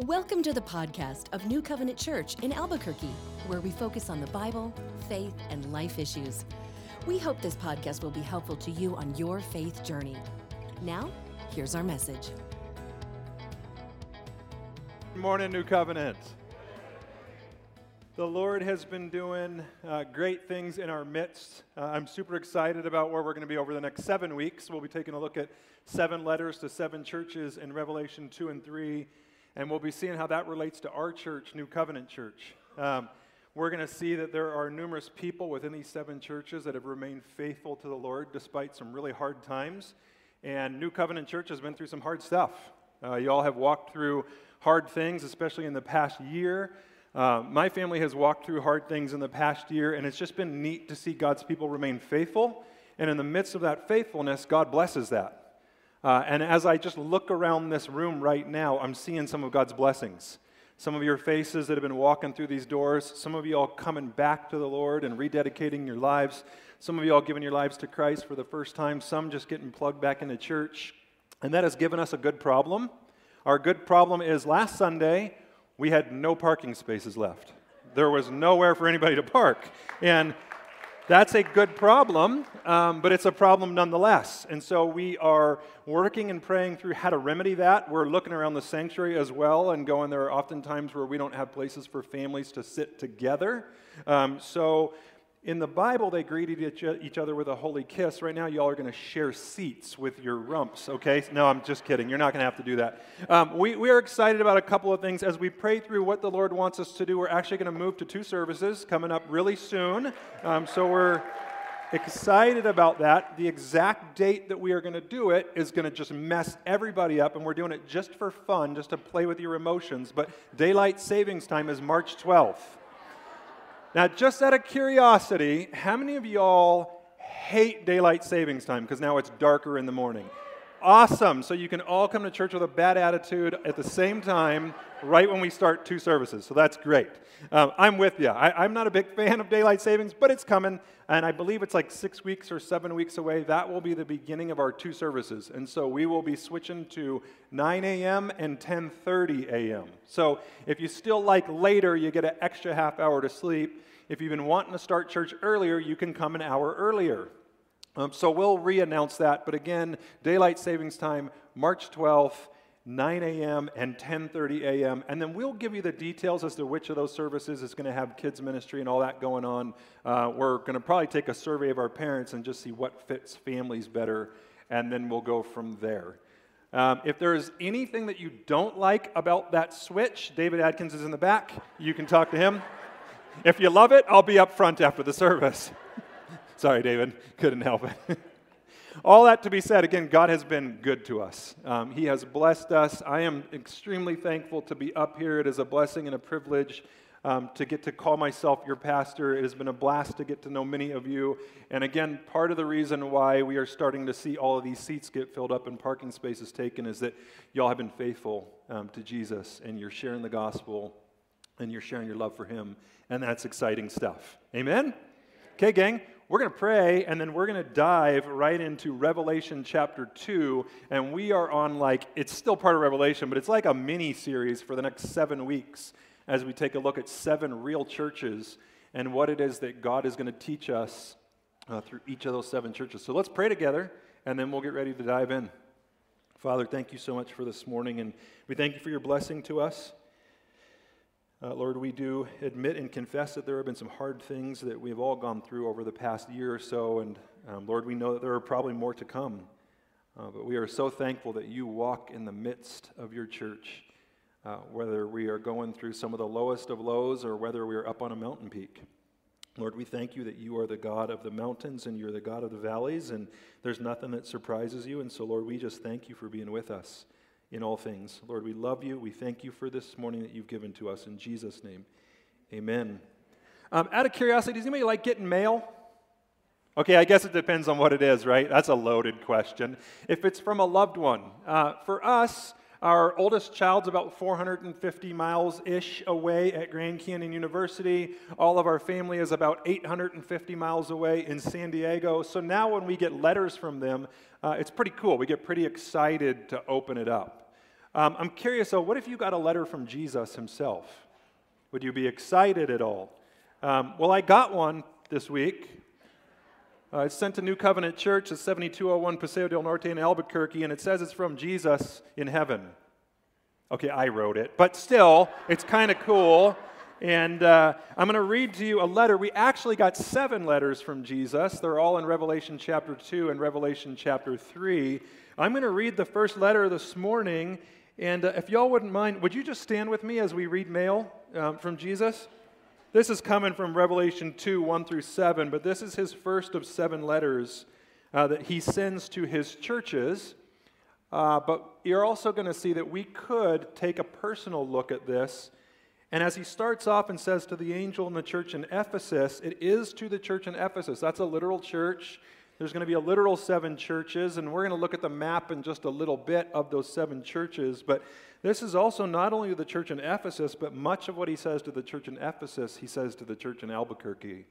Welcome to the podcast of New Covenant Church in Albuquerque, where we focus on the Bible, faith, and life issues. We hope this podcast will be helpful to you on your faith journey. Now, here's our message. Good morning, New Covenant. The Lord has been doing uh, great things in our midst. Uh, I'm super excited about where we're going to be over the next seven weeks. We'll be taking a look at seven letters to seven churches in Revelation 2 and 3, and we'll be seeing how that relates to our church, New Covenant Church. Um, we're going to see that there are numerous people within these seven churches that have remained faithful to the Lord despite some really hard times. And New Covenant Church has been through some hard stuff. Uh, you all have walked through hard things, especially in the past year. Uh, my family has walked through hard things in the past year, and it's just been neat to see God's people remain faithful. And in the midst of that faithfulness, God blesses that. Uh, and as I just look around this room right now, I'm seeing some of God's blessings. Some of your faces that have been walking through these doors, some of you all coming back to the Lord and rededicating your lives, some of you all giving your lives to Christ for the first time, some just getting plugged back into church. And that has given us a good problem. Our good problem is last Sunday, we had no parking spaces left. There was nowhere for anybody to park. And that's a good problem, um, but it's a problem nonetheless. And so we are working and praying through how to remedy that. We're looking around the sanctuary as well and going, there are often times where we don't have places for families to sit together. Um, so in the Bible, they greeted each other with a holy kiss. Right now, y'all are going to share seats with your rumps, okay? No, I'm just kidding. You're not going to have to do that. Um, we, we are excited about a couple of things. As we pray through what the Lord wants us to do, we're actually going to move to two services coming up really soon. Um, so we're excited about that. The exact date that we are going to do it is going to just mess everybody up, and we're doing it just for fun, just to play with your emotions. But daylight savings time is March 12th. Now, just out of curiosity, how many of y'all hate daylight savings time because now it's darker in the morning? Awesome. So you can all come to church with a bad attitude at the same time, right when we start two services. So that's great. Um, I'm with you. I, am not a big fan of daylight savings, but it's coming, and I believe it's like six weeks or seven weeks away. That will be the beginning of our two services, and so we will be switching to 9 a.m. and 10:30 a.m. So if you still like later, you get an extra half hour to sleep. If you've been wanting to start church earlier, you can come an hour earlier. Um, so we'll re-announce that. But again, daylight savings time, March 12th, 9 a.m. and 10:30 a.m. And then we'll give you the details as to which of those services is going to have kids ministry and all that going on. Uh, we're going to probably take a survey of our parents and just see what fits families better, and then we'll go from there. Um, if there's anything that you don't like about that switch, David Adkins is in the back. You can talk to him. If you love it, I'll be up front after the service. Sorry, David, couldn't help it. All that to be said, again, God has been good to us. Um, he has blessed us. I am extremely thankful to be up here. It is a blessing and a privilege um, to get to call myself your pastor. It has been a blast to get to know many of you. And again, part of the reason why we are starting to see all of these seats get filled up and parking spaces taken is that y'all have been faithful um, to Jesus and you're sharing the gospel and you're sharing your love for Him. And that's exciting stuff. Amen? Okay, gang, we're going to pray and then we're going to dive right into Revelation chapter 2. And we are on like, it's still part of Revelation, but it's like a mini series for the next seven weeks as we take a look at seven real churches and what it is that God is going to teach us uh, through each of those seven churches. So let's pray together and then we'll get ready to dive in. Father, thank you so much for this morning, and we thank you for your blessing to us. Uh, Lord, we do admit and confess that there have been some hard things that we've all gone through over the past year or so, and um, Lord, we know that there are probably more to come. Uh, but we are so thankful that you walk in the midst of your church, uh, whether we are going through some of the lowest of lows or whether we are up on a mountain peak. Lord, we thank you that you are the God of the mountains and you're the God of the valleys, and there's nothing that surprises you. And so, Lord, we just thank you for being with us in all things. Lord, we love you. We thank you for this morning that you've given to us. In Jesus' name, amen. Um, out of curiosity, does anybody like getting mail? Okay, I guess it depends on what it is, right? That's a loaded question. If it's from a loved one, uh, for us, our oldest child's about 450 miles ish away at Grand Canyon University. All of our family is about 850 miles away in San Diego. So now when we get letters from them, uh, it's pretty cool. We get pretty excited to open it up. Um, I'm curious, though, what if you got a letter from Jesus himself? Would you be excited at all? Um, well, I got one this week. Uh, it's sent to New Covenant Church at 7201 Paseo del Norte in Albuquerque, and it says it's from Jesus in heaven. Okay, I wrote it, but still, it's kind of cool. And uh, I'm going to read to you a letter. We actually got seven letters from Jesus. They're all in Revelation chapter 2 and Revelation chapter 3. I'm going to read the first letter this morning. And uh, if y'all wouldn't mind, would you just stand with me as we read mail um, from Jesus? This is coming from Revelation 2 1 through 7, but this is his first of seven letters uh, that he sends to his churches. Uh, but you're also going to see that we could take a personal look at this. And as he starts off and says to the angel in the church in Ephesus, it is to the church in Ephesus. That's a literal church. There's going to be a literal seven churches, and we're going to look at the map in just a little bit of those seven churches. But this is also not only the church in Ephesus, but much of what he says to the church in Ephesus, he says to the church in Albuquerque.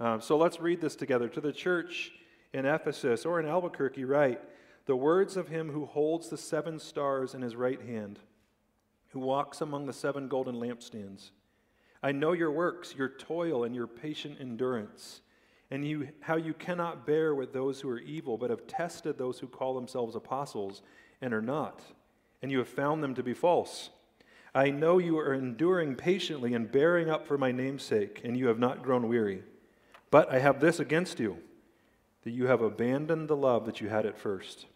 Um, so let's read this together. To the church in Ephesus or in Albuquerque, write the words of him who holds the seven stars in his right hand, who walks among the seven golden lampstands. I know your works, your toil, and your patient endurance, and you, how you cannot bear with those who are evil, but have tested those who call themselves apostles and are not and you have found them to be false. I know you are enduring patiently and bearing up for my name's sake, and you have not grown weary. But I have this against you, that you have abandoned the love that you had at first.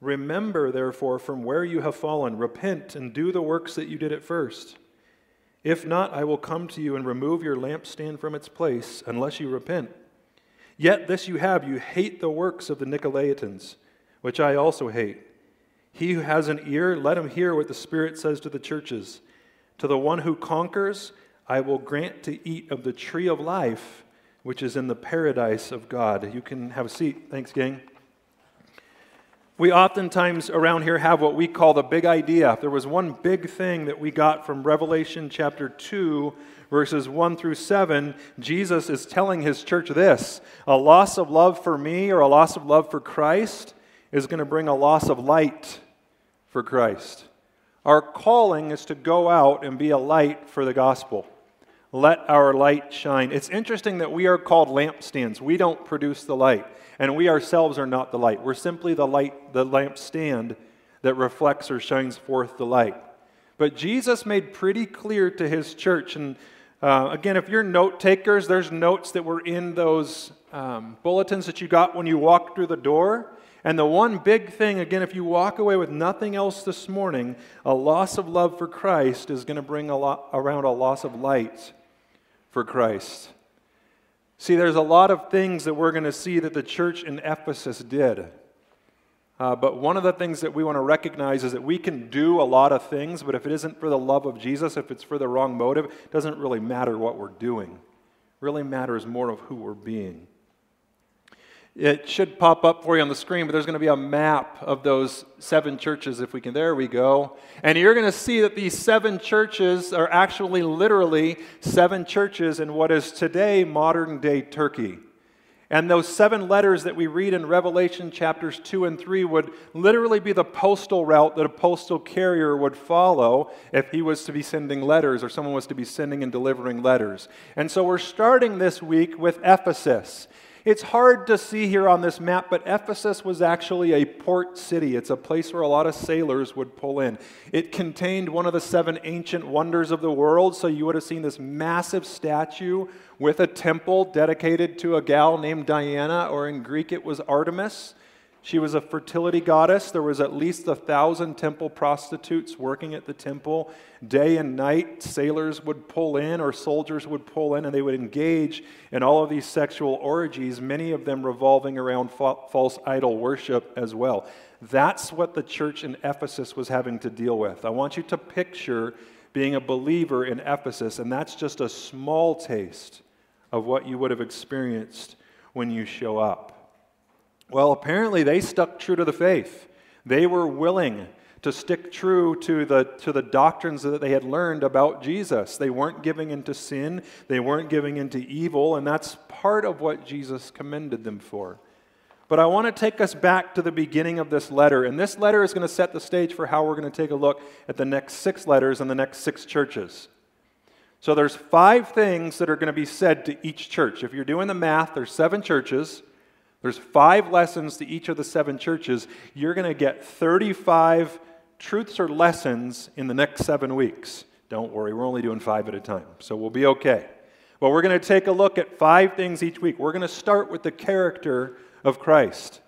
Remember, therefore, from where you have fallen, repent and do the works that you did at first. If not, I will come to you and remove your lampstand from its place, unless you repent. Yet this you have you hate the works of the Nicolaitans, which I also hate. He who has an ear, let him hear what the Spirit says to the churches. To the one who conquers, I will grant to eat of the tree of life, which is in the paradise of God. You can have a seat. Thanks, gang. We oftentimes around here have what we call the big idea. There was one big thing that we got from Revelation chapter 2, verses 1 through 7, Jesus is telling his church this a loss of love for me or a loss of love for Christ is going to bring a loss of light for Christ. Our calling is to go out and be a light for the gospel. Let our light shine. It's interesting that we are called lampstands. We don't produce the light, and we ourselves are not the light. We're simply the light, the lampstand that reflects or shines forth the light. But Jesus made pretty clear to his church, and uh, again, if you're note takers, there's notes that were in those um, bulletins that you got when you walked through the door. And the one big thing, again, if you walk away with nothing else this morning, a loss of love for Christ is going to bring a lot, around a loss of light for Christ. See, there's a lot of things that we're going to see that the church in Ephesus did. Uh, but one of the things that we want to recognize is that we can do a lot of things, but if it isn't for the love of Jesus, if it's for the wrong motive, it doesn't really matter what we're doing. It really matters more of who we're being. It should pop up for you on the screen, but there's going to be a map of those seven churches if we can. There we go. And you're going to see that these seven churches are actually literally seven churches in what is today modern day Turkey. And those seven letters that we read in Revelation chapters 2 and 3 would literally be the postal route that a postal carrier would follow if he was to be sending letters or someone was to be sending and delivering letters. And so we're starting this week with Ephesus. It's hard to see here on this map, but Ephesus was actually a port city. It's a place where a lot of sailors would pull in. It contained one of the seven ancient wonders of the world, so you would have seen this massive statue with a temple dedicated to a gal named Diana, or in Greek it was Artemis. She was a fertility goddess. There was at least a thousand temple prostitutes working at the temple. Day and night, sailors would pull in or soldiers would pull in and they would engage in all of these sexual orgies, many of them revolving around fa- false idol worship as well. That's what the church in Ephesus was having to deal with. I want you to picture being a believer in Ephesus, and that's just a small taste of what you would have experienced when you show up. Well, apparently they stuck true to the faith. They were willing to stick true to the, to the doctrines that they had learned about Jesus. They weren't giving into sin, they weren't giving into evil, and that's part of what Jesus commended them for. But I want to take us back to the beginning of this letter. And this letter is going to set the stage for how we're going to take a look at the next six letters and the next six churches. So there's five things that are going to be said to each church. If you're doing the math, there's seven churches. There's five lessons to each of the seven churches. You're going to get 35 truths or lessons in the next seven weeks. Don't worry, we're only doing five at a time, so we'll be okay. But we're going to take a look at five things each week. We're going to start with the character of Christ.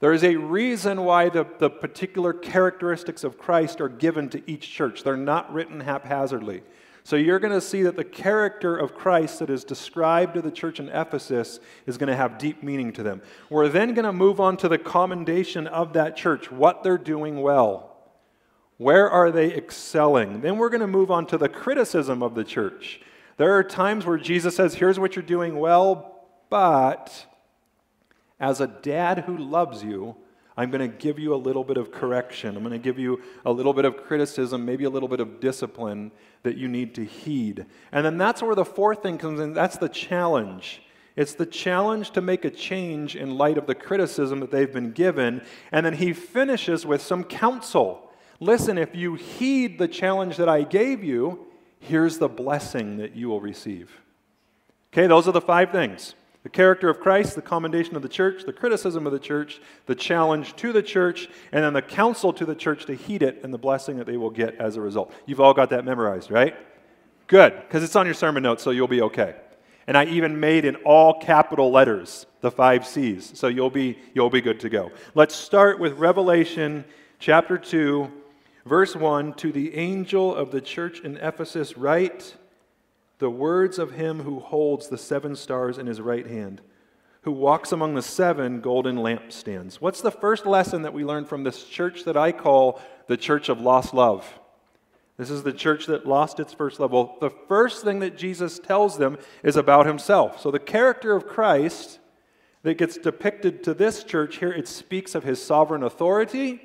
There is a reason why the, the particular characteristics of Christ are given to each church. They're not written haphazardly. So you're going to see that the character of Christ that is described to the church in Ephesus is going to have deep meaning to them. We're then going to move on to the commendation of that church, what they're doing well. Where are they excelling? Then we're going to move on to the criticism of the church. There are times where Jesus says, Here's what you're doing well, but as a dad who loves you, I'm going to give you a little bit of correction. I'm going to give you a little bit of criticism, maybe a little bit of discipline that you need to heed. And then that's where the fourth thing comes in that's the challenge. It's the challenge to make a change in light of the criticism that they've been given. And then he finishes with some counsel. Listen, if you heed the challenge that I gave you, here's the blessing that you will receive. Okay, those are the five things the character of Christ, the commendation of the church, the criticism of the church, the challenge to the church, and then the counsel to the church to heed it and the blessing that they will get as a result. You've all got that memorized, right? Good, because it's on your sermon notes, so you'll be okay. And I even made in all capital letters the five C's, so you'll be, you'll be good to go. Let's start with Revelation chapter 2, verse 1 To the angel of the church in Ephesus, write the words of him who holds the seven stars in his right hand, who walks among the seven golden lampstands. What's the first lesson that we learn from this church that I call the church of lost love? This is the church that lost its first love. Well, the first thing that Jesus tells them is about himself. So the character of Christ that gets depicted to this church here, it speaks of his sovereign authority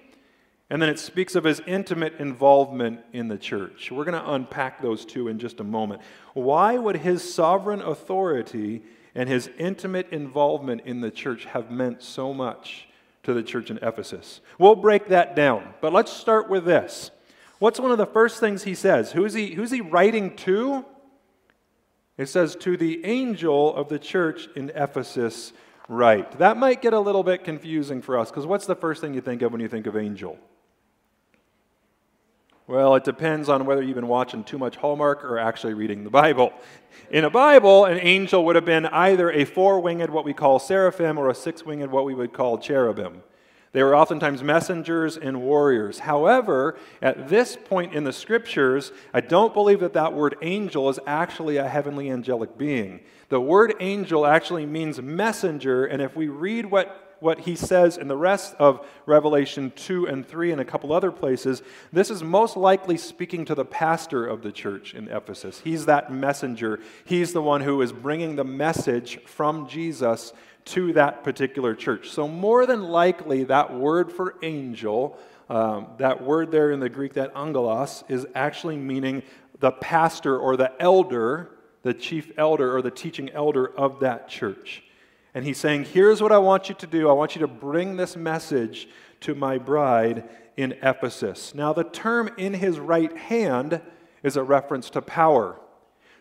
and then it speaks of his intimate involvement in the church. We're going to unpack those two in just a moment. Why would his sovereign authority and his intimate involvement in the church have meant so much to the church in Ephesus? We'll break that down, but let's start with this. What's one of the first things he says? Who's he, who's he writing to? It says, To the angel of the church in Ephesus, write. That might get a little bit confusing for us because what's the first thing you think of when you think of angel? Well, it depends on whether you've been watching too much Hallmark or actually reading the Bible. In a Bible, an angel would have been either a four winged, what we call seraphim, or a six winged, what we would call cherubim. They were oftentimes messengers and warriors. However, at this point in the scriptures, I don't believe that that word angel is actually a heavenly angelic being. The word angel actually means messenger, and if we read what what he says in the rest of Revelation 2 and 3 and a couple other places, this is most likely speaking to the pastor of the church in Ephesus. He's that messenger. He's the one who is bringing the message from Jesus to that particular church. So, more than likely, that word for angel, um, that word there in the Greek, that angelos, is actually meaning the pastor or the elder, the chief elder or the teaching elder of that church. And he's saying, Here's what I want you to do. I want you to bring this message to my bride in Ephesus. Now, the term in his right hand is a reference to power.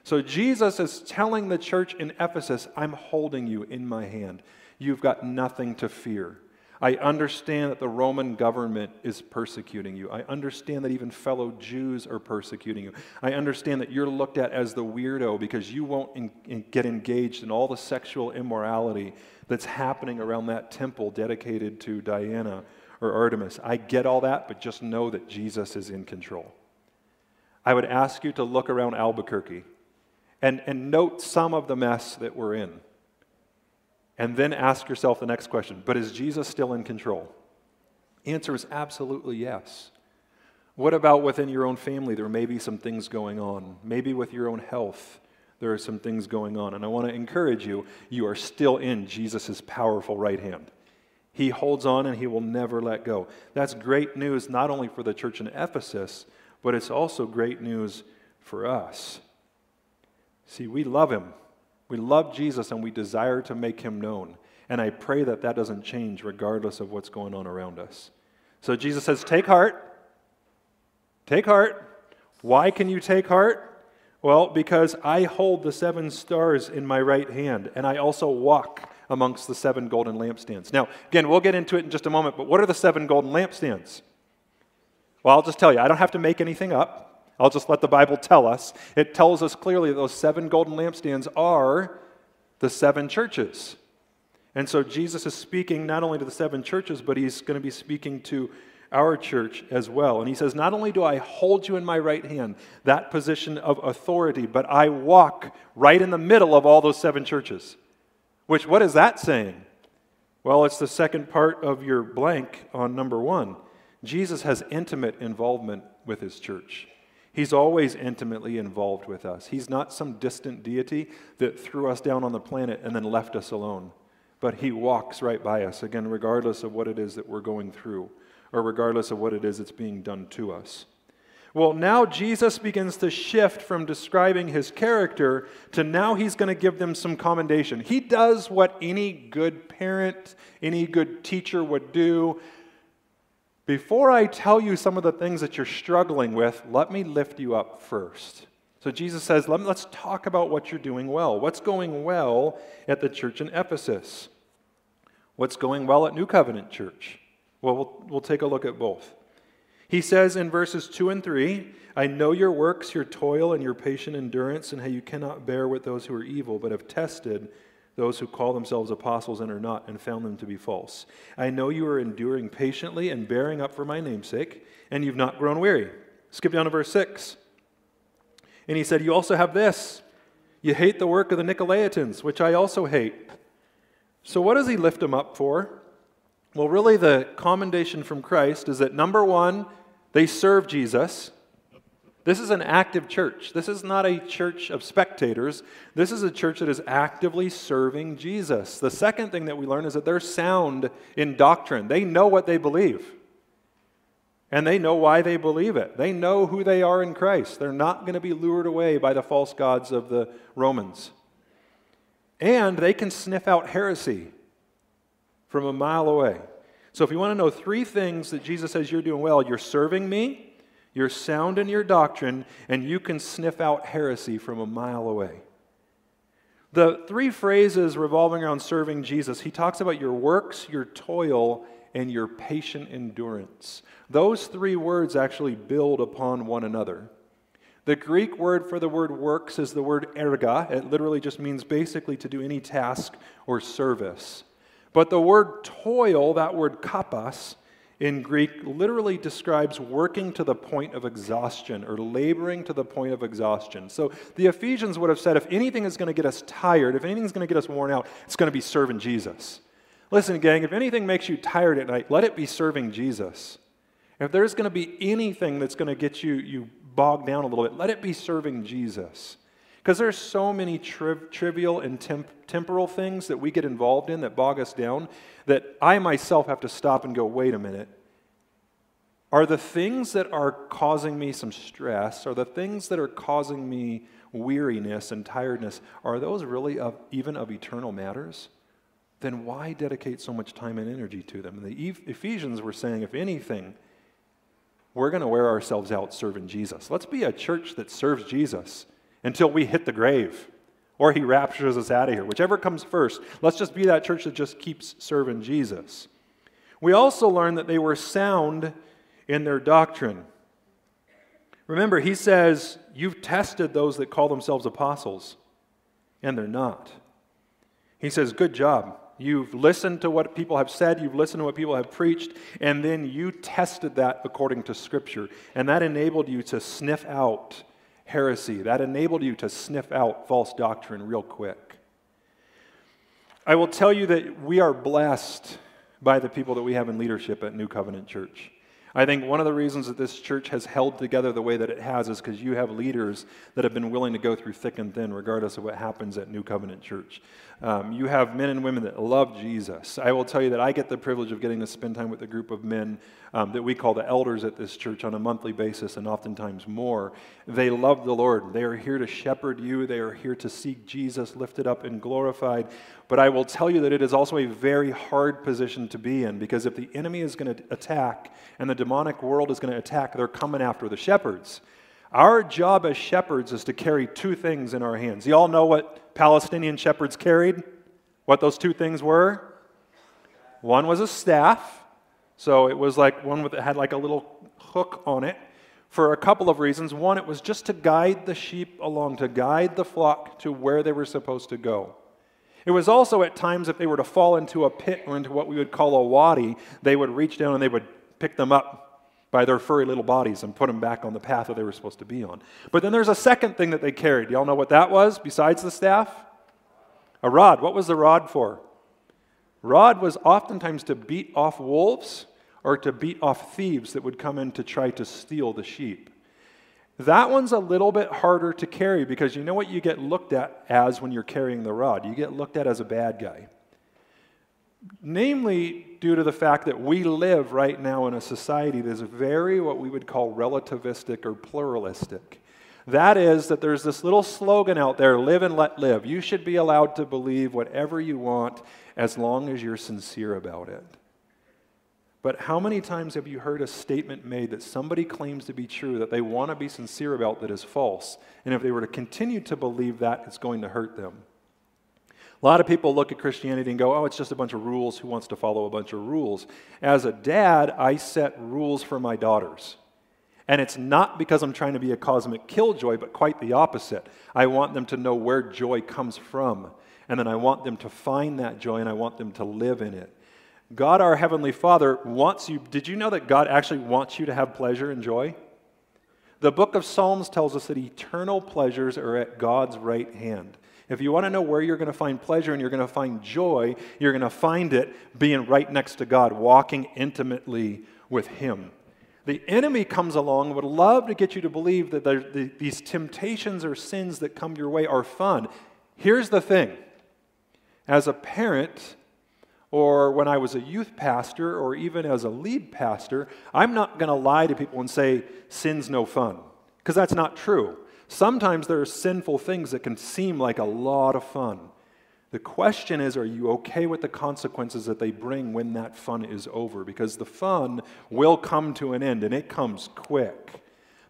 So Jesus is telling the church in Ephesus, I'm holding you in my hand. You've got nothing to fear. I understand that the Roman government is persecuting you. I understand that even fellow Jews are persecuting you. I understand that you're looked at as the weirdo because you won't in, in get engaged in all the sexual immorality that's happening around that temple dedicated to Diana or Artemis. I get all that, but just know that Jesus is in control. I would ask you to look around Albuquerque and, and note some of the mess that we're in. And then ask yourself the next question But is Jesus still in control? Answer is absolutely yes. What about within your own family? There may be some things going on. Maybe with your own health, there are some things going on. And I want to encourage you you are still in Jesus' powerful right hand. He holds on and he will never let go. That's great news not only for the church in Ephesus, but it's also great news for us. See, we love him. We love Jesus and we desire to make him known. And I pray that that doesn't change regardless of what's going on around us. So Jesus says, Take heart. Take heart. Why can you take heart? Well, because I hold the seven stars in my right hand, and I also walk amongst the seven golden lampstands. Now, again, we'll get into it in just a moment, but what are the seven golden lampstands? Well, I'll just tell you, I don't have to make anything up. I'll just let the Bible tell us. It tells us clearly that those seven golden lampstands are the seven churches. And so Jesus is speaking not only to the seven churches, but he's going to be speaking to our church as well. And he says, Not only do I hold you in my right hand, that position of authority, but I walk right in the middle of all those seven churches. Which, what is that saying? Well, it's the second part of your blank on number one. Jesus has intimate involvement with his church. He's always intimately involved with us. He's not some distant deity that threw us down on the planet and then left us alone. But he walks right by us, again, regardless of what it is that we're going through or regardless of what it is that's being done to us. Well, now Jesus begins to shift from describing his character to now he's going to give them some commendation. He does what any good parent, any good teacher would do. Before I tell you some of the things that you're struggling with, let me lift you up first. So Jesus says, Let us talk about what you're doing well. What's going well at the church in Ephesus? What's going well at New Covenant Church? Well, we'll, we'll take a look at both. He says in verses 2 and 3 I know your works, your toil, and your patient endurance, and how you cannot bear with those who are evil, but have tested those who call themselves apostles and are not, and found them to be false. I know you are enduring patiently and bearing up for my namesake, and you've not grown weary. Skip down to verse 6. And he said, You also have this. You hate the work of the Nicolaitans, which I also hate. So, what does he lift them up for? Well, really, the commendation from Christ is that number one, they serve Jesus. This is an active church. This is not a church of spectators. This is a church that is actively serving Jesus. The second thing that we learn is that they're sound in doctrine. They know what they believe, and they know why they believe it. They know who they are in Christ. They're not going to be lured away by the false gods of the Romans. And they can sniff out heresy from a mile away. So, if you want to know three things that Jesus says you're doing well, you're serving me, you're sound in your doctrine, and you can sniff out heresy from a mile away. The three phrases revolving around serving Jesus, he talks about your works, your toil, and your patient endurance. Those three words actually build upon one another. The Greek word for the word works is the word erga. It literally just means basically to do any task or service. But the word toil, that word kopos, in Greek literally describes working to the point of exhaustion or laboring to the point of exhaustion. So the Ephesians would have said if anything is going to get us tired, if anything is going to get us worn out, it's going to be serving Jesus. Listen, gang, if anything makes you tired at night, let it be serving Jesus. If there's going to be anything that's going to get you, you bogged down a little bit, let it be serving Jesus. Because there's so many tri- trivial and temp- temporal things that we get involved in that bog us down that I myself have to stop and go, wait a minute. Are the things that are causing me some stress, are the things that are causing me weariness and tiredness, are those really of, even of eternal matters? Then why dedicate so much time and energy to them? And The Ephesians were saying, if anything, we're going to wear ourselves out serving Jesus. Let's be a church that serves Jesus until we hit the grave or he raptures us out of here. Whichever comes first, let's just be that church that just keeps serving Jesus. We also learn that they were sound in their doctrine. Remember, he says, You've tested those that call themselves apostles, and they're not. He says, Good job. You've listened to what people have said, you've listened to what people have preached, and then you tested that according to Scripture. And that enabled you to sniff out heresy. That enabled you to sniff out false doctrine real quick. I will tell you that we are blessed by the people that we have in leadership at New Covenant Church. I think one of the reasons that this church has held together the way that it has is because you have leaders that have been willing to go through thick and thin, regardless of what happens at New Covenant Church. Um, you have men and women that love Jesus. I will tell you that I get the privilege of getting to spend time with a group of men um, that we call the elders at this church on a monthly basis and oftentimes more. They love the Lord. They are here to shepherd you, they are here to seek Jesus lifted up and glorified. But I will tell you that it is also a very hard position to be in because if the enemy is going to attack and the demonic world is going to attack, they're coming after the shepherds. Our job as shepherds is to carry two things in our hands. You all know what Palestinian shepherds carried? What those two things were? One was a staff, so it was like one that had like a little hook on it for a couple of reasons. One, it was just to guide the sheep along, to guide the flock to where they were supposed to go. It was also at times if they were to fall into a pit or into what we would call a wadi, they would reach down and they would pick them up by their furry little bodies and put them back on the path that they were supposed to be on. But then there's a second thing that they carried. Y'all know what that was besides the staff? A rod. What was the rod for? Rod was oftentimes to beat off wolves or to beat off thieves that would come in to try to steal the sheep. That one's a little bit harder to carry because you know what you get looked at as when you're carrying the rod? You get looked at as a bad guy. Namely, due to the fact that we live right now in a society that is very what we would call relativistic or pluralistic. That is, that there's this little slogan out there live and let live. You should be allowed to believe whatever you want as long as you're sincere about it. But how many times have you heard a statement made that somebody claims to be true, that they want to be sincere about, that is false? And if they were to continue to believe that, it's going to hurt them. A lot of people look at Christianity and go, oh, it's just a bunch of rules. Who wants to follow a bunch of rules? As a dad, I set rules for my daughters. And it's not because I'm trying to be a cosmic killjoy, but quite the opposite. I want them to know where joy comes from. And then I want them to find that joy and I want them to live in it. God, our Heavenly Father, wants you. Did you know that God actually wants you to have pleasure and joy? The book of Psalms tells us that eternal pleasures are at God's right hand. If you want to know where you're going to find pleasure and you're going to find joy, you're going to find it being right next to God, walking intimately with Him. The enemy comes along would love to get you to believe that the, these temptations or sins that come your way are fun. Here's the thing as a parent, or when I was a youth pastor, or even as a lead pastor, I'm not going to lie to people and say, sin's no fun, because that's not true. Sometimes there are sinful things that can seem like a lot of fun. The question is, are you okay with the consequences that they bring when that fun is over? Because the fun will come to an end and it comes quick.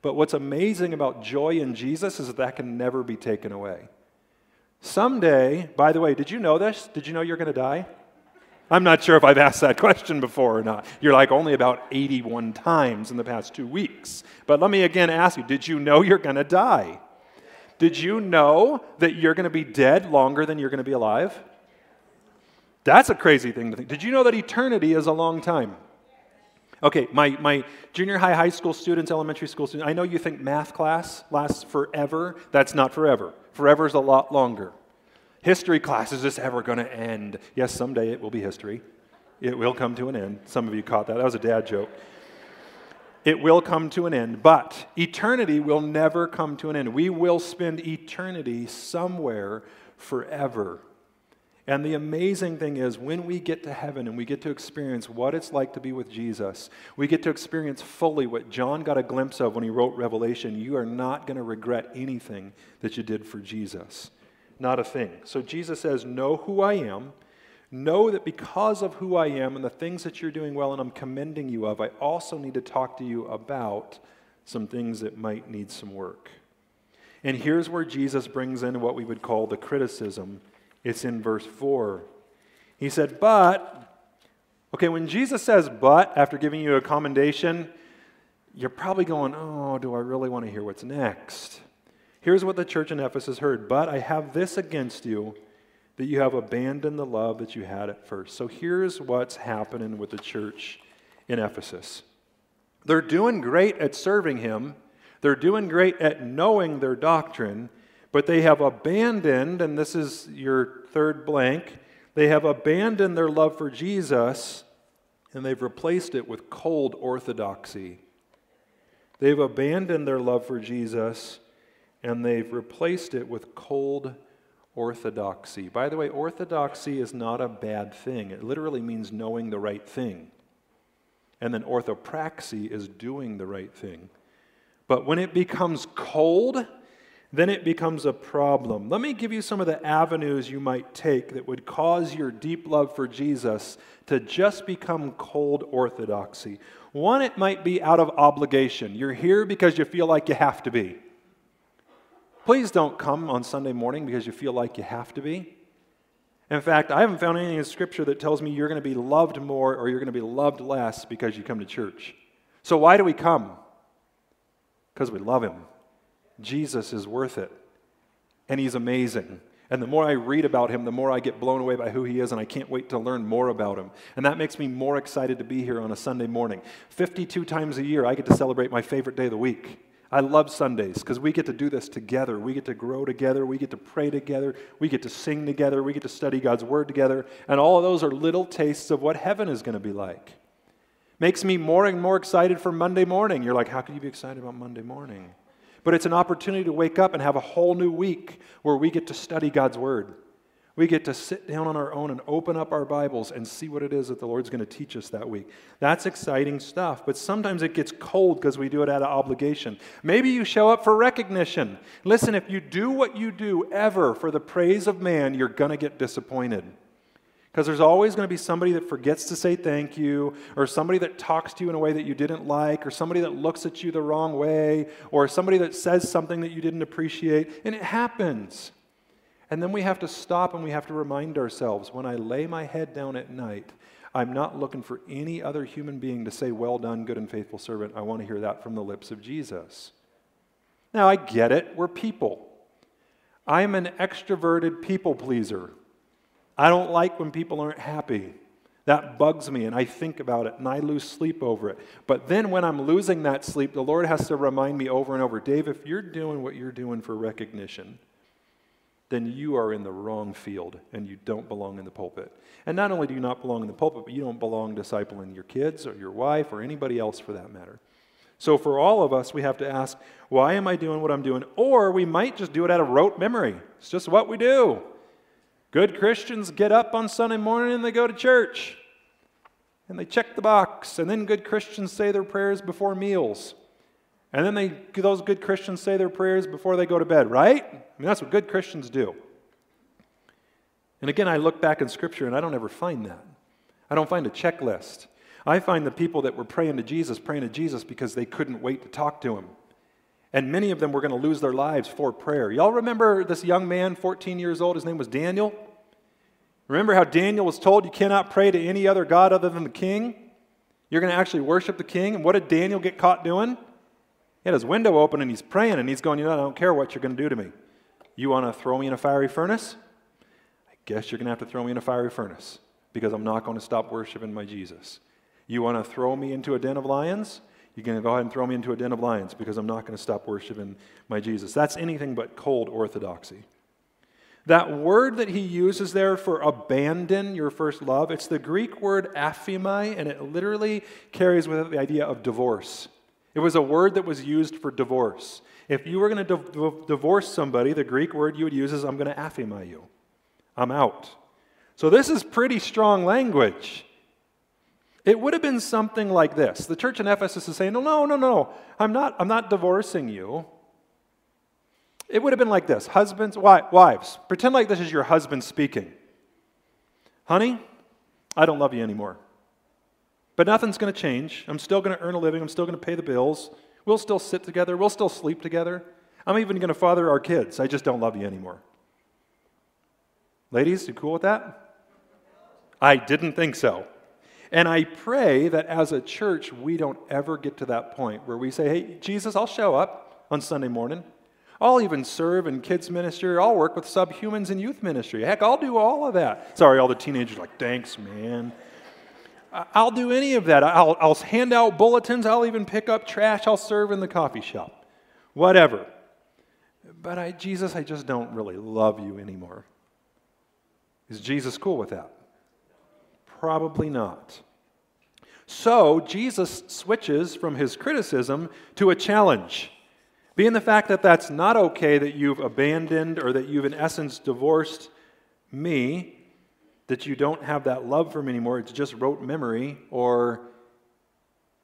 But what's amazing about joy in Jesus is that that can never be taken away. Someday, by the way, did you know this? Did you know you're going to die? I'm not sure if I've asked that question before or not. You're like only about 81 times in the past two weeks. But let me again ask you did you know you're going to die? Did you know that you're going to be dead longer than you're going to be alive? That's a crazy thing to think. Did you know that eternity is a long time? Okay, my, my junior high, high school students, elementary school students, I know you think math class lasts forever. That's not forever. Forever is a lot longer. History class, is this ever going to end? Yes, someday it will be history. It will come to an end. Some of you caught that. That was a dad joke. It will come to an end, but eternity will never come to an end. We will spend eternity somewhere forever. And the amazing thing is, when we get to heaven and we get to experience what it's like to be with Jesus, we get to experience fully what John got a glimpse of when he wrote Revelation. You are not going to regret anything that you did for Jesus. Not a thing. So Jesus says, Know who I am Know that because of who I am and the things that you're doing well and I'm commending you of, I also need to talk to you about some things that might need some work. And here's where Jesus brings in what we would call the criticism. It's in verse 4. He said, But, okay, when Jesus says but after giving you a commendation, you're probably going, Oh, do I really want to hear what's next? Here's what the church in Ephesus heard But I have this against you that you have abandoned the love that you had at first. So here's what's happening with the church in Ephesus they're doing great at serving Him, they're doing great at knowing their doctrine, but they have abandoned, and this is your third blank, they have abandoned their love for Jesus and they've replaced it with cold orthodoxy. They've abandoned their love for Jesus and they've replaced it with cold orthodoxy. By the way, orthodoxy is not a bad thing, it literally means knowing the right thing. And then orthopraxy is doing the right thing. But when it becomes cold, then it becomes a problem. Let me give you some of the avenues you might take that would cause your deep love for Jesus to just become cold orthodoxy. One, it might be out of obligation. You're here because you feel like you have to be. Please don't come on Sunday morning because you feel like you have to be. In fact, I haven't found anything in Scripture that tells me you're going to be loved more or you're going to be loved less because you come to church. So, why do we come? Because we love Him. Jesus is worth it. And He's amazing. And the more I read about Him, the more I get blown away by who He is, and I can't wait to learn more about Him. And that makes me more excited to be here on a Sunday morning. 52 times a year, I get to celebrate my favorite day of the week. I love Sundays because we get to do this together. We get to grow together. We get to pray together. We get to sing together. We get to study God's Word together. And all of those are little tastes of what heaven is going to be like. Makes me more and more excited for Monday morning. You're like, how can you be excited about Monday morning? But it's an opportunity to wake up and have a whole new week where we get to study God's Word. We get to sit down on our own and open up our Bibles and see what it is that the Lord's going to teach us that week. That's exciting stuff, but sometimes it gets cold because we do it out of obligation. Maybe you show up for recognition. Listen, if you do what you do ever for the praise of man, you're going to get disappointed. Because there's always going to be somebody that forgets to say thank you, or somebody that talks to you in a way that you didn't like, or somebody that looks at you the wrong way, or somebody that says something that you didn't appreciate. And it happens. And then we have to stop and we have to remind ourselves when I lay my head down at night, I'm not looking for any other human being to say, Well done, good and faithful servant. I want to hear that from the lips of Jesus. Now, I get it. We're people. I'm an extroverted people pleaser. I don't like when people aren't happy. That bugs me, and I think about it, and I lose sleep over it. But then when I'm losing that sleep, the Lord has to remind me over and over Dave, if you're doing what you're doing for recognition, then you are in the wrong field and you don't belong in the pulpit. And not only do you not belong in the pulpit, but you don't belong discipling your kids or your wife or anybody else for that matter. So for all of us, we have to ask, why am I doing what I'm doing? Or we might just do it out of rote memory. It's just what we do. Good Christians get up on Sunday morning and they go to church. And they check the box. And then good Christians say their prayers before meals. And then they, those good Christians say their prayers before they go to bed, right? I mean, that's what good Christians do. And again, I look back in Scripture and I don't ever find that. I don't find a checklist. I find the people that were praying to Jesus, praying to Jesus because they couldn't wait to talk to him. And many of them were going to lose their lives for prayer. Y'all remember this young man, 14 years old? His name was Daniel. Remember how Daniel was told you cannot pray to any other God other than the king? You're going to actually worship the king. And what did Daniel get caught doing? He had his window open and he's praying and he's going, You know, I don't care what you're going to do to me. You want to throw me in a fiery furnace? I guess you're going to have to throw me in a fiery furnace because I'm not going to stop worshiping my Jesus. You want to throw me into a den of lions? You're going to go ahead and throw me into a den of lions because I'm not going to stop worshiping my Jesus. That's anything but cold orthodoxy. That word that he uses there for abandon your first love, it's the Greek word aphimai, and it literally carries with it the idea of divorce. It was a word that was used for divorce. If you were going to di- divorce somebody, the Greek word you would use is, I'm going to aphima you. I'm out. So this is pretty strong language. It would have been something like this. The church in Ephesus is saying, No, no, no, no. I'm not, I'm not divorcing you. It would have been like this Husbands, wives, pretend like this is your husband speaking. Honey, I don't love you anymore. But nothing's going to change. I'm still going to earn a living. I'm still going to pay the bills. We'll still sit together. We'll still sleep together. I'm even going to father our kids. I just don't love you anymore. Ladies, you cool with that? I didn't think so. And I pray that as a church, we don't ever get to that point where we say, hey, Jesus, I'll show up on Sunday morning. I'll even serve in kids' ministry. I'll work with subhumans in youth ministry. Heck, I'll do all of that. Sorry, all the teenagers like, thanks, man. I'll do any of that. I'll, I'll hand out bulletins. I'll even pick up trash. I'll serve in the coffee shop. Whatever. But I, Jesus, I just don't really love you anymore. Is Jesus cool with that? Probably not. So Jesus switches from his criticism to a challenge. Being the fact that that's not okay that you've abandoned or that you've, in essence, divorced me, that you don't have that love for me anymore, it's just rote memory or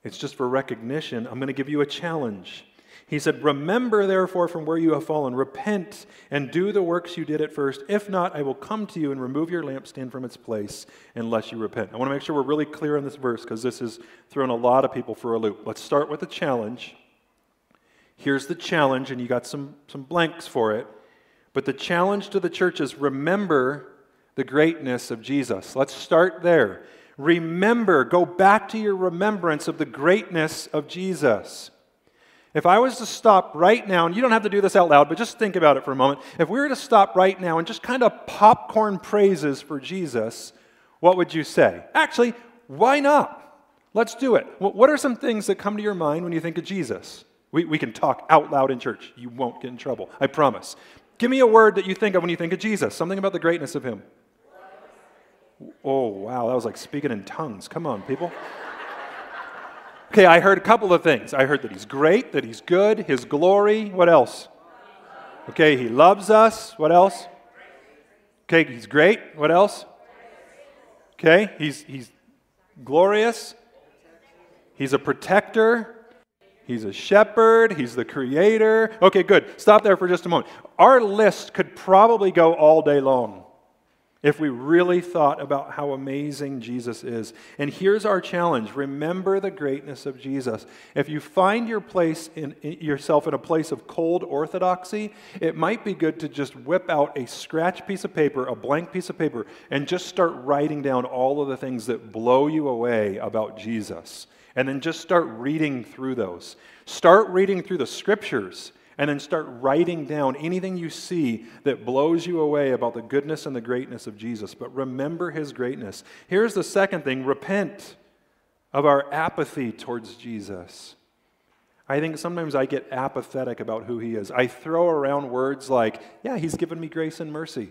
it's just for recognition, I'm going to give you a challenge. He said, Remember therefore from where you have fallen, repent and do the works you did at first. If not, I will come to you and remove your lampstand from its place unless you repent. I want to make sure we're really clear on this verse because this has thrown a lot of people for a loop. Let's start with the challenge. Here's the challenge, and you got some, some blanks for it. But the challenge to the church is remember the greatness of Jesus. Let's start there. Remember, go back to your remembrance of the greatness of Jesus. If I was to stop right now, and you don't have to do this out loud, but just think about it for a moment. If we were to stop right now and just kind of popcorn praises for Jesus, what would you say? Actually, why not? Let's do it. What are some things that come to your mind when you think of Jesus? We, we can talk out loud in church. You won't get in trouble, I promise. Give me a word that you think of when you think of Jesus, something about the greatness of him. Oh, wow, that was like speaking in tongues. Come on, people. Okay, I heard a couple of things. I heard that he's great, that he's good, his glory. What else? Okay, he loves us. What else? Okay, he's great. What else? Okay, he's, he's glorious. He's a protector. He's a shepherd. He's the creator. Okay, good. Stop there for just a moment. Our list could probably go all day long if we really thought about how amazing Jesus is. And here's our challenge remember the greatness of Jesus. If you find your place in, in, yourself in a place of cold orthodoxy, it might be good to just whip out a scratch piece of paper, a blank piece of paper, and just start writing down all of the things that blow you away about Jesus. And then just start reading through those. Start reading through the scriptures and then start writing down anything you see that blows you away about the goodness and the greatness of Jesus. But remember his greatness. Here's the second thing repent of our apathy towards Jesus. I think sometimes I get apathetic about who he is. I throw around words like, yeah, he's given me grace and mercy.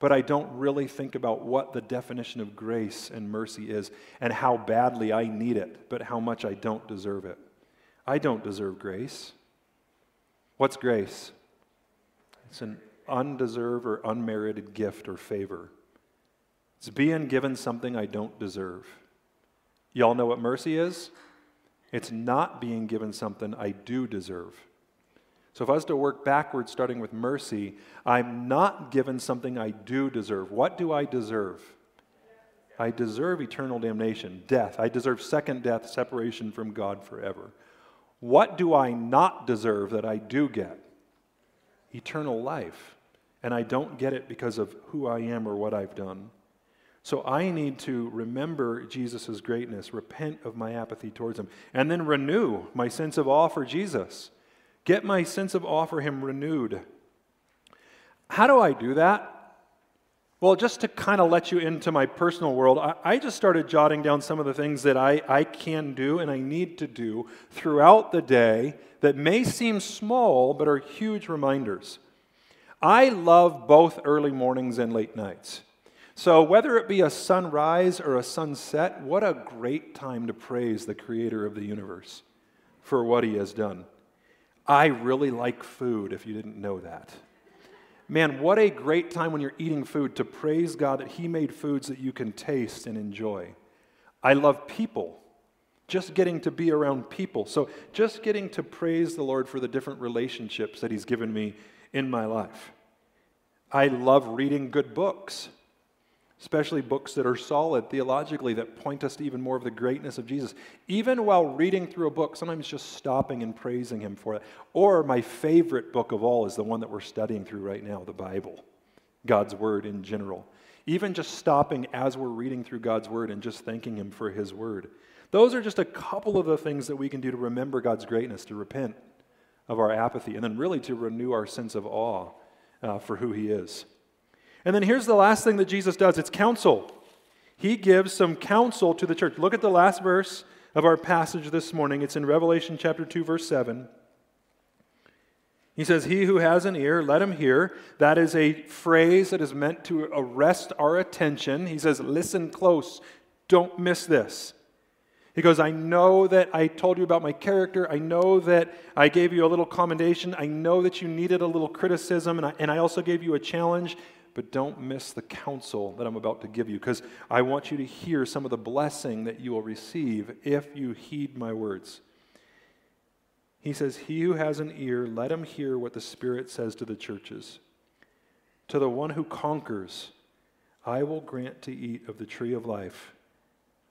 But I don't really think about what the definition of grace and mercy is and how badly I need it, but how much I don't deserve it. I don't deserve grace. What's grace? It's an undeserved or unmerited gift or favor. It's being given something I don't deserve. Y'all know what mercy is? It's not being given something I do deserve. So if I was to work backwards, starting with mercy, I'm not given something I do deserve. What do I deserve? I deserve eternal damnation, death. I deserve second death, separation from God forever. What do I not deserve that I do get? Eternal life. And I don't get it because of who I am or what I've done. So I need to remember Jesus' greatness, repent of my apathy towards him, and then renew my sense of awe for Jesus. Get my sense of awe for him renewed. How do I do that? Well, just to kind of let you into my personal world, I, I, just started jotting down some of the things that I, I can do and I need to do throughout the day that may seem small but are huge reminders. I love both early mornings and late nights. So, whether it be a sunrise or a sunset, what a great time to praise the creator of the universe for what he has done. I really like food, if you didn't know that. Man, what a great time when you're eating food to praise God that He made foods that you can taste and enjoy. I love people, just getting to be around people. So, just getting to praise the Lord for the different relationships that He's given me in my life. I love reading good books especially books that are solid theologically that point us to even more of the greatness of Jesus. Even while reading through a book, sometimes just stopping and praising Him for it. Or my favorite book of all is the one that we're studying through right now, the Bible, God's Word in general. Even just stopping as we're reading through God's Word and just thanking Him for His Word. Those are just a couple of the things that we can do to remember God's greatness, to repent of our apathy, and then really to renew our sense of awe uh, for who He is. And then here's the last thing that Jesus does it's counsel. He gives some counsel to the church. Look at the last verse of our passage this morning. It's in Revelation chapter 2, verse 7. He says, He who has an ear, let him hear. That is a phrase that is meant to arrest our attention. He says, Listen close. Don't miss this. He goes, I know that I told you about my character. I know that I gave you a little commendation. I know that you needed a little criticism. And I, and I also gave you a challenge but don't miss the counsel that I'm about to give you because I want you to hear some of the blessing that you will receive if you heed my words. He says, He who has an ear, let him hear what the Spirit says to the churches. To the one who conquers, I will grant to eat of the tree of life,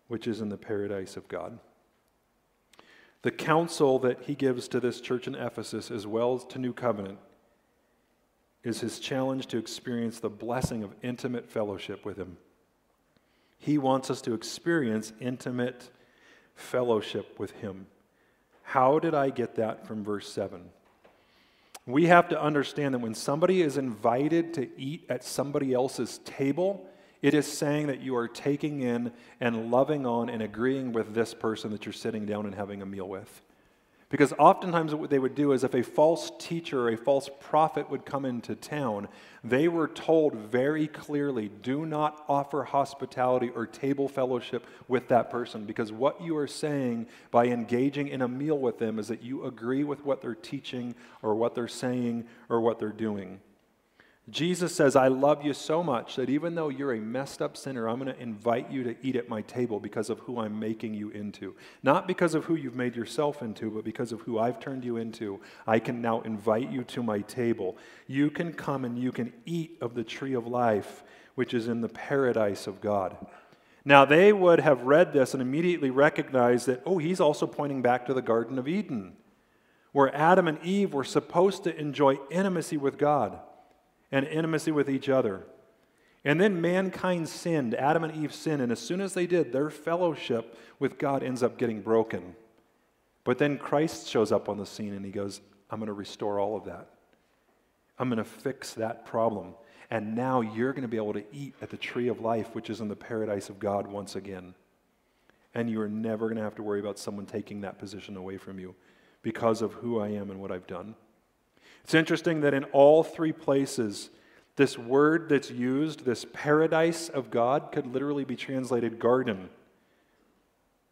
which is in the paradise of God. The counsel that he gives to this church in Ephesus, as well as to New Covenant, is his challenge to experience the blessing of intimate fellowship with him. He wants us to experience intimate fellowship with him. How did I get that from verse 7? We have to understand that when somebody is invited to eat at somebody else's table, it is saying that you are taking in and loving on and agreeing with this person that you're sitting down and having a meal with. Because oftentimes, what they would do is if a false teacher or a false prophet would come into town, they were told very clearly do not offer hospitality or table fellowship with that person. Because what you are saying by engaging in a meal with them is that you agree with what they're teaching or what they're saying or what they're doing. Jesus says, I love you so much that even though you're a messed up sinner, I'm going to invite you to eat at my table because of who I'm making you into. Not because of who you've made yourself into, but because of who I've turned you into. I can now invite you to my table. You can come and you can eat of the tree of life, which is in the paradise of God. Now, they would have read this and immediately recognized that, oh, he's also pointing back to the Garden of Eden, where Adam and Eve were supposed to enjoy intimacy with God and intimacy with each other. And then mankind sinned, Adam and Eve sinned, and as soon as they did, their fellowship with God ends up getting broken. But then Christ shows up on the scene and he goes, I'm going to restore all of that. I'm going to fix that problem. And now you're going to be able to eat at the tree of life, which is in the paradise of God once again. And you are never going to have to worry about someone taking that position away from you because of who I am and what I've done. It's interesting that in all three places, this word that's used, this paradise of God, could literally be translated garden.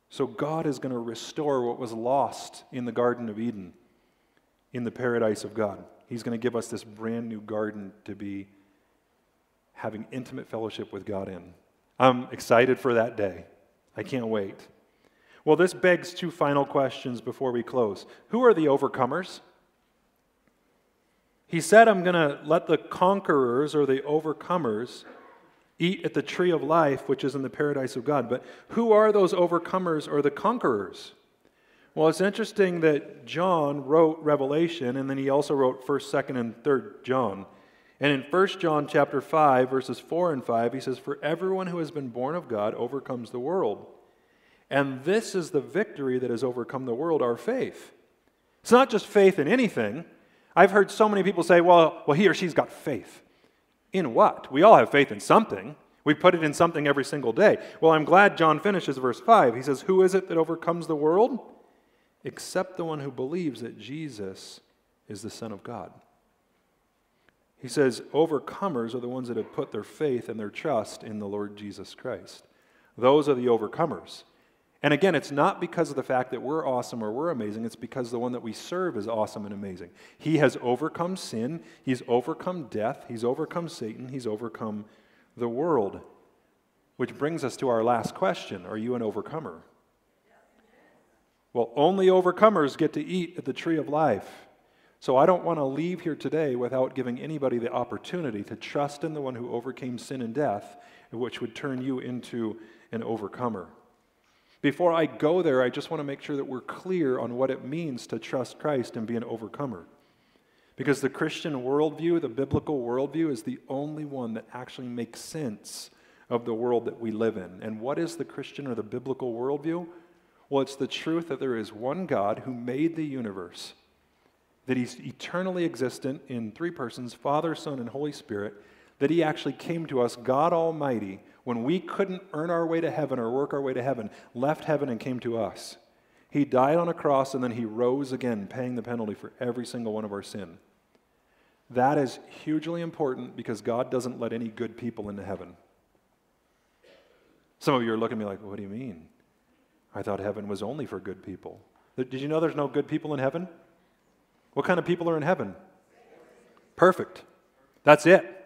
So God is going to restore what was lost in the Garden of Eden, in the paradise of God. He's going to give us this brand new garden to be having intimate fellowship with God in. I'm excited for that day. I can't wait. Well, this begs two final questions before we close. Who are the overcomers? He said, I'm going to let the conquerors or the overcomers eat at the tree of life, which is in the paradise of God. But who are those overcomers or the conquerors? Well, it's interesting that John wrote Revelation, and then he also wrote 1st, 2nd, and 3rd John. And in 1 John chapter 5, verses 4 and 5, he says, For everyone who has been born of God overcomes the world. And this is the victory that has overcome the world, our faith. It's not just faith in anything, I've heard so many people say, well, well, he or she's got faith. In what? We all have faith in something. We put it in something every single day. Well, I'm glad John finishes verse 5. He says, Who is it that overcomes the world? Except the one who believes that Jesus is the Son of God. He says, Overcomers are the ones that have put their faith and their trust in the Lord Jesus Christ. Those are the overcomers. And again, it's not because of the fact that we're awesome or we're amazing, it's because the one that we serve is awesome and amazing. He has overcome sin, he's overcome death, he's overcome Satan, he's overcome the world. Which brings us to our last question Are you an overcomer? Well, only overcomers get to eat at the tree of life. So I don't want to leave here today without giving anybody the opportunity to trust in the one who overcame sin and death, which would turn you into an overcomer. Before I go there, I just want to make sure that we're clear on what it means to trust Christ and be an overcomer. Because the Christian worldview, the biblical worldview, is the only one that actually makes sense of the world that we live in. And what is the Christian or the biblical worldview? Well, it's the truth that there is one God who made the universe, that He's eternally existent in three persons Father, Son, and Holy Spirit, that He actually came to us, God Almighty when we couldn't earn our way to heaven or work our way to heaven, left heaven and came to us. He died on a cross and then he rose again, paying the penalty for every single one of our sin. That is hugely important because God doesn't let any good people into heaven. Some of you are looking at me like, what do you mean? I thought heaven was only for good people. Did you know there's no good people in heaven? What kind of people are in heaven? Perfect. That's it.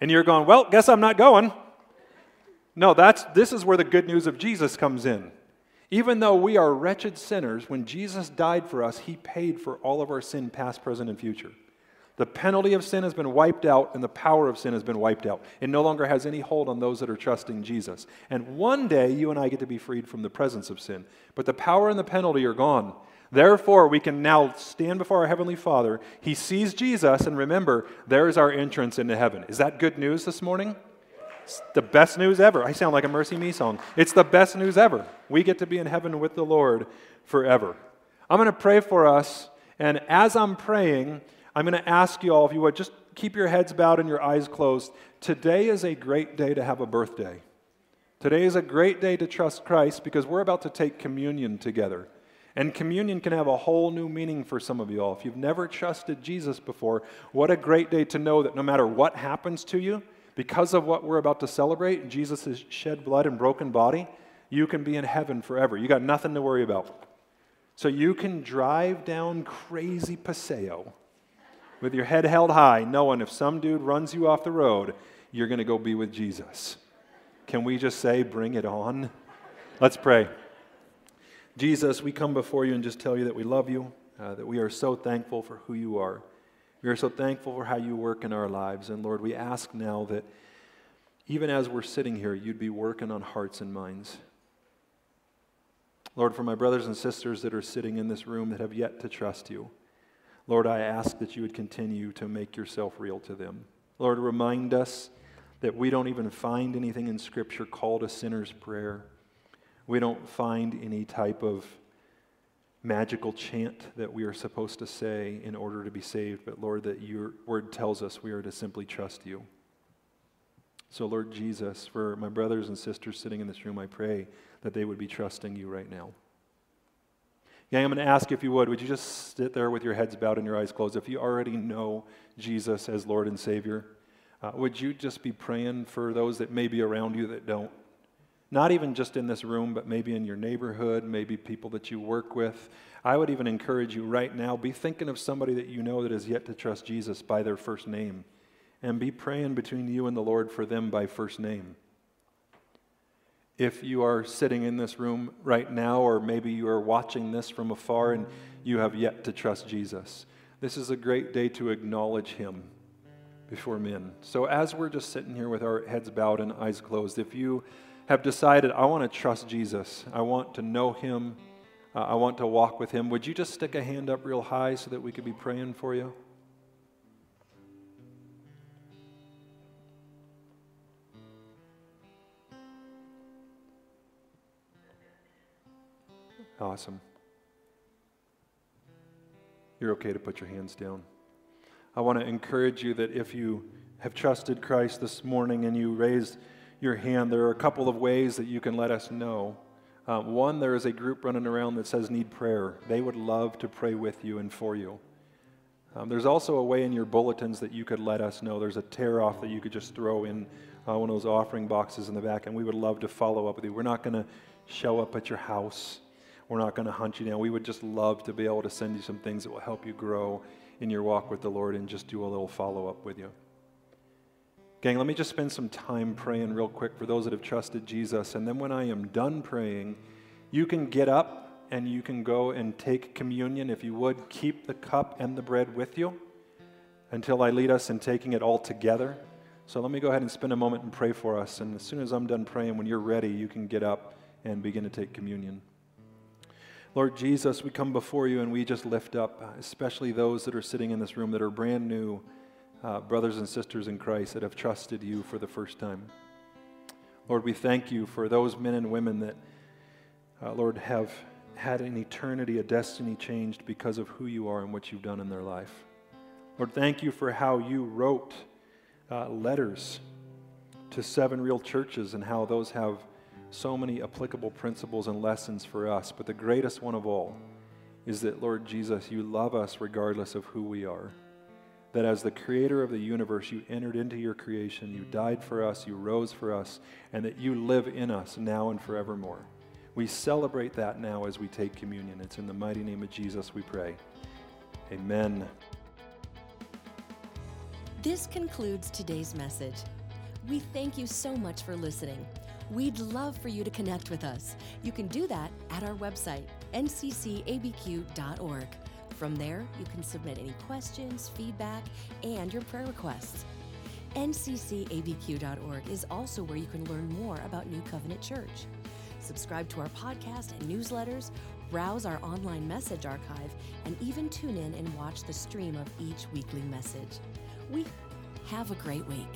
And you're going, well, guess I'm not going. No, that's, this is where the good news of Jesus comes in. Even though we are wretched sinners, when Jesus died for us, he paid for all of our sin, past, present, and future. The penalty of sin has been wiped out, and the power of sin has been wiped out. It no longer has any hold on those that are trusting Jesus. And one day, you and I get to be freed from the presence of sin. But the power and the penalty are gone. Therefore, we can now stand before our Heavenly Father. He sees Jesus, and remember, there is our entrance into heaven. Is that good news this morning? It's the best news ever. I sound like a MercyMe song. It's the best news ever. We get to be in heaven with the Lord forever. I'm going to pray for us, and as I'm praying, I'm going to ask you all, if you would, just keep your heads bowed and your eyes closed. Today is a great day to have a birthday. Today is a great day to trust Christ because we're about to take communion together. And communion can have a whole new meaning for some of you all. If you've never trusted Jesus before, what a great day to know that no matter what happens to you, because of what we're about to celebrate, Jesus' shed blood and broken body, you can be in heaven forever. You got nothing to worry about. So you can drive down crazy Paseo with your head held high, knowing if some dude runs you off the road, you're going to go be with Jesus. Can we just say, bring it on? Let's pray. Jesus, we come before you and just tell you that we love you, uh, that we are so thankful for who you are. We are so thankful for how you work in our lives. And Lord, we ask now that even as we're sitting here, you'd be working on hearts and minds. Lord, for my brothers and sisters that are sitting in this room that have yet to trust you, Lord, I ask that you would continue to make yourself real to them. Lord, remind us that we don't even find anything in Scripture called a sinner's prayer. We don't find any type of magical chant that we are supposed to say in order to be saved, but Lord, that your word tells us we are to simply trust you. So, Lord Jesus, for my brothers and sisters sitting in this room, I pray that they would be trusting you right now. Gang, I'm going to ask if you would, would you just sit there with your heads bowed and your eyes closed? If you already know Jesus as Lord and Savior, uh, would you just be praying for those that may be around you that don't? Not even just in this room, but maybe in your neighborhood, maybe people that you work with. I would even encourage you right now be thinking of somebody that you know that has yet to trust Jesus by their first name. And be praying between you and the Lord for them by first name. If you are sitting in this room right now, or maybe you are watching this from afar and you have yet to trust Jesus, this is a great day to acknowledge Him before men. So, as we're just sitting here with our heads bowed and eyes closed, if you have decided, I want to trust Jesus, I want to know him, uh, I want to walk with him, would you just stick a hand up real high so that we could be praying for you? Awesome. You're okay to put your hands down. I want to encourage you that if you have trusted Christ this morning and you raised your hand, there are a couple of ways that you can let us know. Uh, one, there is a group running around that says need prayer. They would love to pray with you and for you. Um, there's also a way in your bulletins that you could let us know. There's a tear off that you could just throw in uh, one of those offering boxes in the back, and we would love to follow up with you. We're not going to show up at your house. We're not going to hunt you down. We would just love to be able to send you some things that will help you grow in your walk with the Lord and just do a little follow up with you. Gang, let me just spend some time praying real quick for those that have trusted Jesus. And then when I am done praying, you can get up and you can go and take communion. If you would, keep the cup and the bread with you until I lead us in taking it all together. So let me go ahead and spend a moment and pray for us. And as soon as I'm done praying, when you're ready, you can get up and begin to take communion. Lord Jesus, we come before you and we just lift up, especially those that are sitting in this room that are brand new uh, brothers and sisters in Christ that have trusted you for the first time. Lord, we thank you for those men and women that, uh, Lord, have had an eternity, a destiny changed because of who you are and what you've done in their life. Lord, thank you for how you wrote uh, letters to seven real churches and how those have so many applicable principles and lessons for us. But the greatest one of all is that, Lord Jesus, you love us regardless of who we are that as the creator of the universe, you entered into your creation, you died for us, you rose for us, and that you live in us now and forevermore. We celebrate that now as we take communion. It's in the mighty name of Jesus we pray. Amen. This concludes today's message. We thank you so much for listening. We'd love for you to connect with us. You can do that at our website, nccabq.org. From there, you can submit any questions, feedback, and your prayer requests. nccabq.org is also where you can learn more about New Covenant Church. Subscribe to our podcast and newsletters, browse our online message archive, and even tune in and watch the stream of each weekly message. We have a great week.